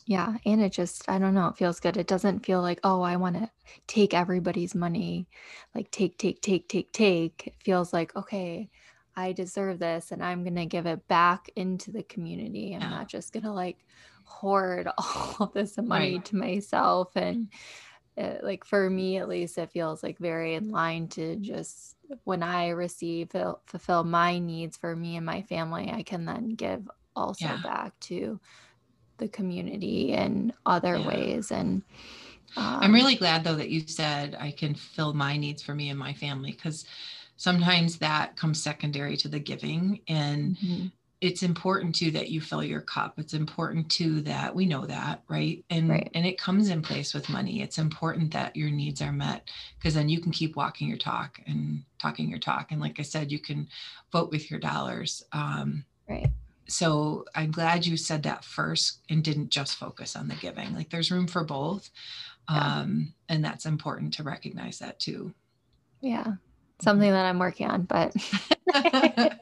Yeah. And it just, I don't know, it feels good. It doesn't feel like, oh, I want to take everybody's money, like take, take, take, take, take. It feels like, okay, I deserve this and I'm going to give it back into the community. I'm yeah. not just going to like hoard all of this money right. to myself. And it, like for me, at least, it feels like very in line to just when I receive, fulfill my needs for me and my family, I can then give also yeah. back to the community in other yeah. ways and um, i'm really glad though that you said i can fill my needs for me and my family because sometimes that comes secondary to the giving and mm-hmm. It's important too that you fill your cup it's important too that we know that right and right. and it comes in place with money it's important that your needs are met because then you can keep walking your talk and talking your talk and like i said you can vote with your dollars um, right so I'm glad you said that first and didn't just focus on the giving. Like there's room for both. Yeah. Um, and that's important to recognize that too. Yeah. Something that I'm working on, but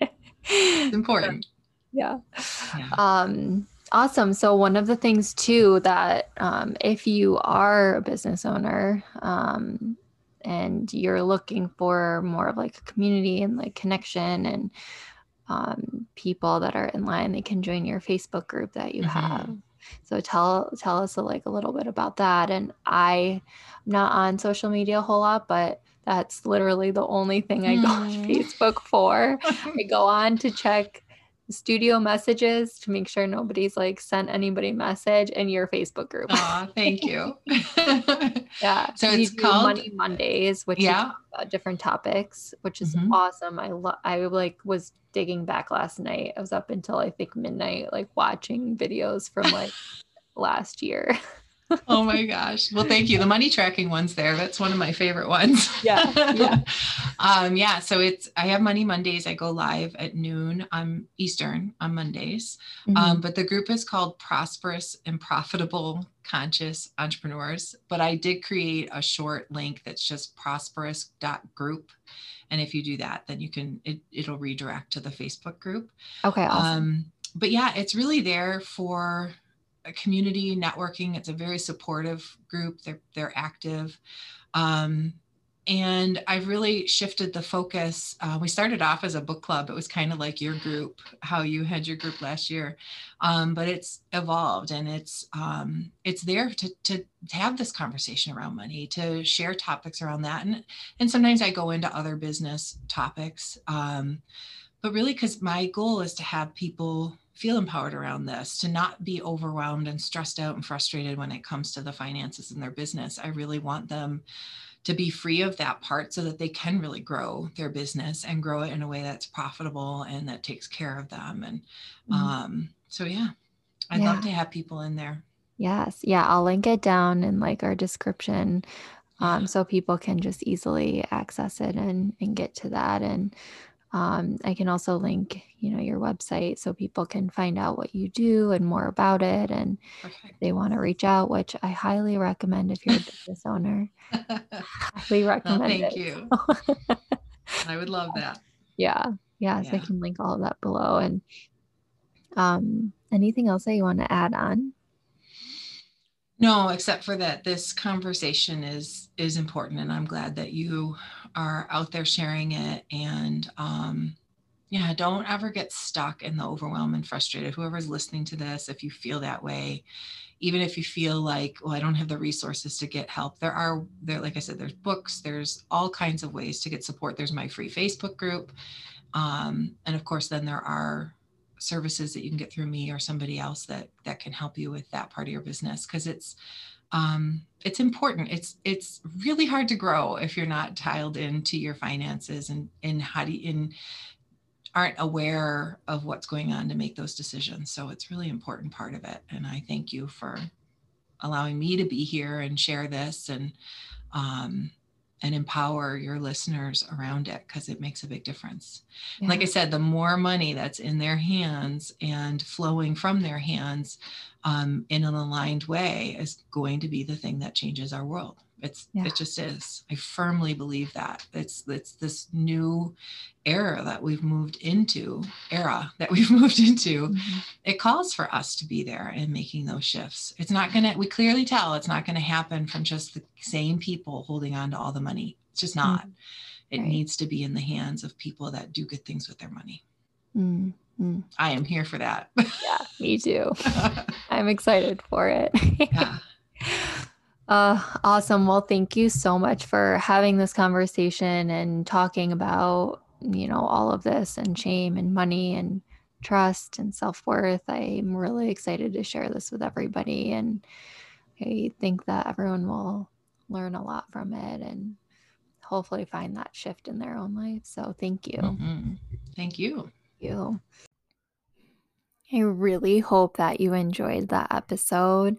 it's important. Yeah. yeah. Um, awesome. So one of the things too that um, if you are a business owner um, and you're looking for more of like a community and like connection and um, people that are in line they can join your facebook group that you mm-hmm. have so tell tell us a, like a little bit about that and i i'm not on social media a whole lot but that's literally the only thing i go on mm. facebook for i go on to check studio messages to make sure nobody's like sent anybody message in your Facebook group. Oh, thank you. yeah. So it's called Money Mondays, which yeah. is different topics, which is mm-hmm. awesome. I love I like was digging back last night. I was up until I think midnight, like watching videos from like last year oh my gosh. Well, thank you. The money tracking one's there. That's one of my favorite ones. Yeah. Yeah. um, yeah. So it's, I have Money Mondays. I go live at noon on Eastern on Mondays. Mm-hmm. Um, but the group is called Prosperous and Profitable Conscious Entrepreneurs. But I did create a short link that's just prosperous.group. And if you do that, then you can, it, it'll redirect to the Facebook group. Okay. Awesome. Um, but yeah, it's really there for community networking. It's a very supportive group. They're they're active. Um, and I've really shifted the focus. Uh, we started off as a book club. It was kind of like your group, how you had your group last year, um, but it's evolved and it's um, it's there to, to have this conversation around money, to share topics around that, and and sometimes I go into other business topics, um, but really because my goal is to have people feel empowered around this, to not be overwhelmed and stressed out and frustrated when it comes to the finances in their business. I really want them to be free of that part so that they can really grow their business and grow it in a way that's profitable and that takes care of them. And mm-hmm. um, so, yeah, I'd yeah. love to have people in there. Yes. Yeah. I'll link it down in like our description um, so people can just easily access it and, and get to that. And um, I can also link, you know, your website so people can find out what you do and more about it. And they want to reach out, which I highly recommend if you're a business owner. highly recommend well, thank it. you. I would love that. Yeah. Yeah. So I can link all of that below. And um, anything else that you want to add on? No, except for that this conversation is is important and I'm glad that you are out there sharing it and um yeah, don't ever get stuck in the overwhelm and frustrated. Whoever's listening to this, if you feel that way, even if you feel like, well, I don't have the resources to get help, there are there, like I said, there's books, there's all kinds of ways to get support. There's my free Facebook group. Um, and of course, then there are services that you can get through me or somebody else that that can help you with that part of your business because it's um, it's important. It's it's really hard to grow if you're not tiled into your finances and and how do you aren't aware of what's going on to make those decisions. So it's really important part of it. And i thank you for allowing me to be here and share this and um, and empower your listeners around it because it makes a big difference. Yeah. Like I said, the more money that's in their hands and flowing from their hands um, in an aligned way is going to be the thing that changes our world. It's yeah. it just is. I firmly believe that. It's it's this new era that we've moved into, era that we've moved into. Mm-hmm. It calls for us to be there and making those shifts. It's not gonna, we clearly tell it's not gonna happen from just the same people holding on to all the money. It's just not. Mm-hmm. It right. needs to be in the hands of people that do good things with their money. Mm-hmm. I am here for that. yeah, me too. I'm excited for it. yeah. Uh, awesome. Well, thank you so much for having this conversation and talking about, you know, all of this and shame and money and trust and self worth. I'm really excited to share this with everybody. And I think that everyone will learn a lot from it and hopefully find that shift in their own life. So thank you. Mm-hmm. Thank you. Thank you. I really hope that you enjoyed that episode.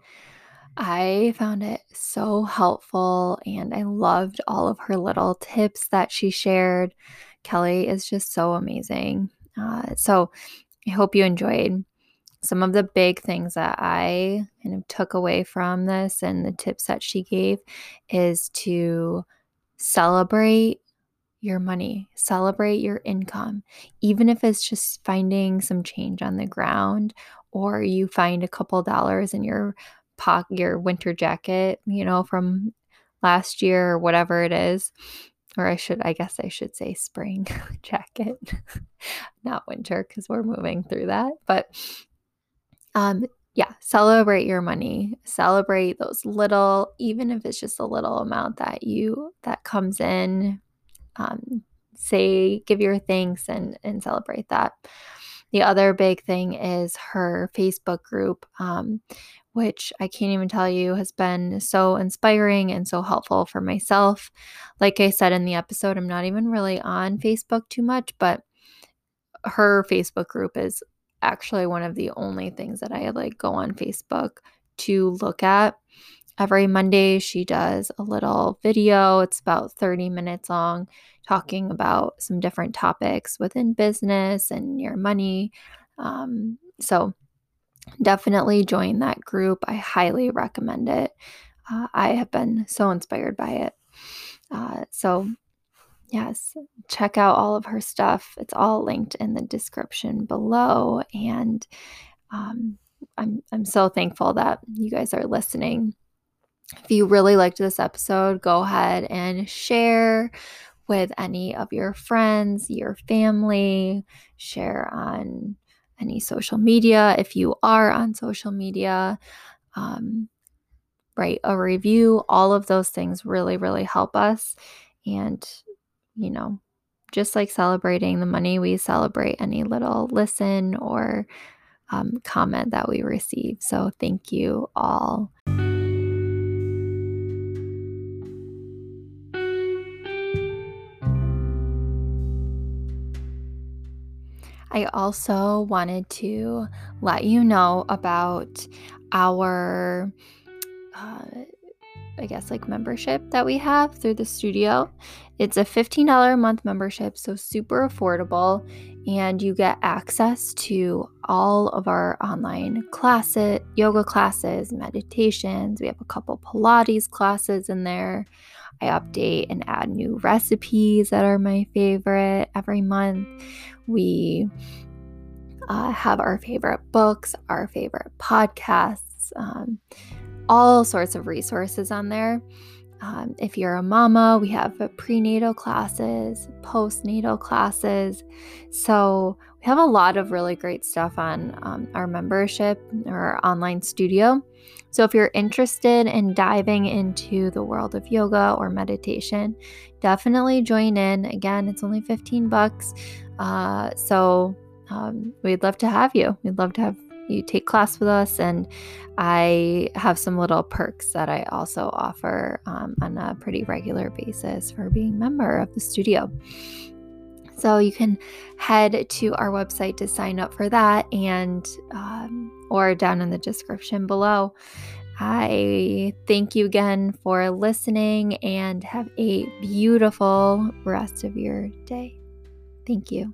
I found it so helpful and I loved all of her little tips that she shared. Kelly is just so amazing. Uh, so I hope you enjoyed some of the big things that I kind of took away from this and the tips that she gave is to celebrate your money, celebrate your income, even if it's just finding some change on the ground or you find a couple dollars in your your winter jacket, you know, from last year or whatever it is. Or I should, I guess I should say spring jacket, not winter, because we're moving through that. But um, yeah, celebrate your money. Celebrate those little, even if it's just a little amount that you that comes in. Um, say, give your thanks and and celebrate that. The other big thing is her Facebook group, um, which I can't even tell you has been so inspiring and so helpful for myself. Like I said in the episode, I'm not even really on Facebook too much, but her Facebook group is actually one of the only things that I like go on Facebook to look at. Every Monday, she does a little video. It's about 30 minutes long, talking about some different topics within business and your money. Um, so, definitely join that group. I highly recommend it. Uh, I have been so inspired by it. Uh, so, yes, check out all of her stuff. It's all linked in the description below. And um, I'm, I'm so thankful that you guys are listening. If you really liked this episode, go ahead and share with any of your friends, your family, share on any social media if you are on social media. Um, write a review. All of those things really, really help us. And you know, just like celebrating the money, we celebrate any little listen or um, comment that we receive. So thank you all. I also wanted to let you know about our uh, I guess, like membership that we have through the studio. It's a $15 a month membership, so super affordable. And you get access to all of our online classes, yoga classes, meditations. We have a couple Pilates classes in there. I update and add new recipes that are my favorite every month. We uh, have our favorite books, our favorite podcasts. Um, all sorts of resources on there. Um, if you're a mama, we have prenatal classes, postnatal classes. So we have a lot of really great stuff on um, our membership or our online studio. So if you're interested in diving into the world of yoga or meditation, definitely join in. Again, it's only 15 bucks. Uh, so um, we'd love to have you. We'd love to have you take class with us and i have some little perks that i also offer um, on a pretty regular basis for being a member of the studio so you can head to our website to sign up for that and um, or down in the description below. I thank you again for listening and have a beautiful rest of your day. Thank you.